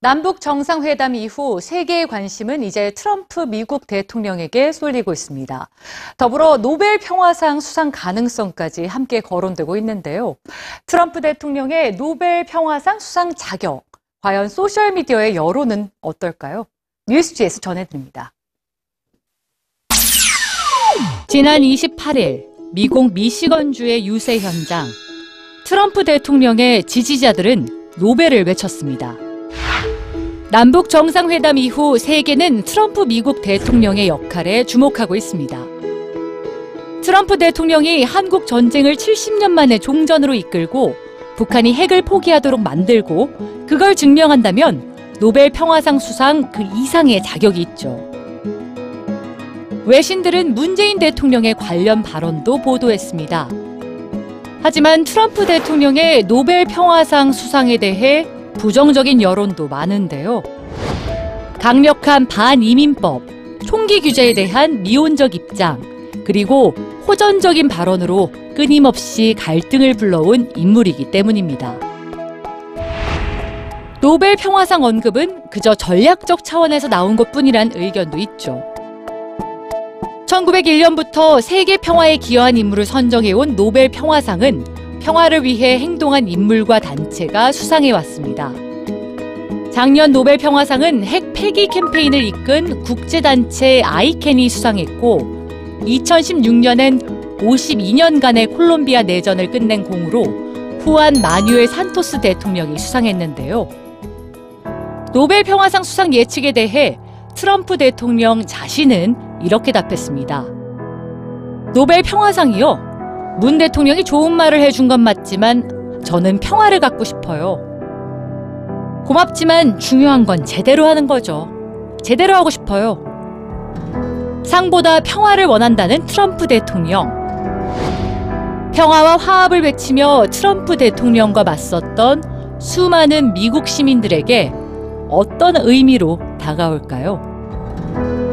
남북 정상회담 이후 세계의 관심은 이제 트럼프 미국 대통령에게 쏠리고 있습니다. 더불어 노벨 평화상 수상 가능성까지 함께 거론되고 있는데요. 트럼프 대통령의 노벨 평화상 수상 자격, 과연 소셜미디어의 여론은 어떨까요? 뉴스지에서 전해드립니다. 지난 28일 미국 미시건주의 유세 현장. 트럼프 대통령의 지지자들은 노벨을 외쳤습니다. 남북 정상회담 이후 세계는 트럼프 미국 대통령의 역할에 주목하고 있습니다. 트럼프 대통령이 한국 전쟁을 70년 만에 종전으로 이끌고 북한이 핵을 포기하도록 만들고 그걸 증명한다면 노벨 평화상 수상 그 이상의 자격이 있죠. 외신들은 문재인 대통령의 관련 발언도 보도했습니다. 하지만 트럼프 대통령의 노벨 평화상 수상에 대해 부정적인 여론도 많은데요. 강력한 반이민법, 총기 규제에 대한 미온적 입장, 그리고 호전적인 발언으로 끊임없이 갈등을 불러온 인물이기 때문입니다. 노벨 평화상 언급은 그저 전략적 차원에서 나온 것 뿐이란 의견도 있죠. 1901년부터 세계 평화에 기여한 인물을 선정해온 노벨 평화상은 평화를 위해 행동한 인물과 단체가 수상해 왔습니다. 작년 노벨 평화상은 핵 폐기 캠페인을 이끈 국제단체 ICAN이 수상했고 2016년엔 52년간의 콜롬비아 내전을 끝낸 공으로 후안 마뉴엘 산토스 대통령이 수상했는데요. 노벨 평화상 수상 예측에 대해 트럼프 대통령 자신은 이렇게 답했습니다. 노벨 평화상이요. 문 대통령이 좋은 말을 해준 건 맞지만 저는 평화를 갖고 싶어요. 고맙지만 중요한 건 제대로 하는 거죠. 제대로 하고 싶어요. 상보다 평화를 원한다는 트럼프 대통령. 평화와 화합을 외치며 트럼프 대통령과 맞섰던 수많은 미국 시민들에게 어떤 의미로 다가올까요?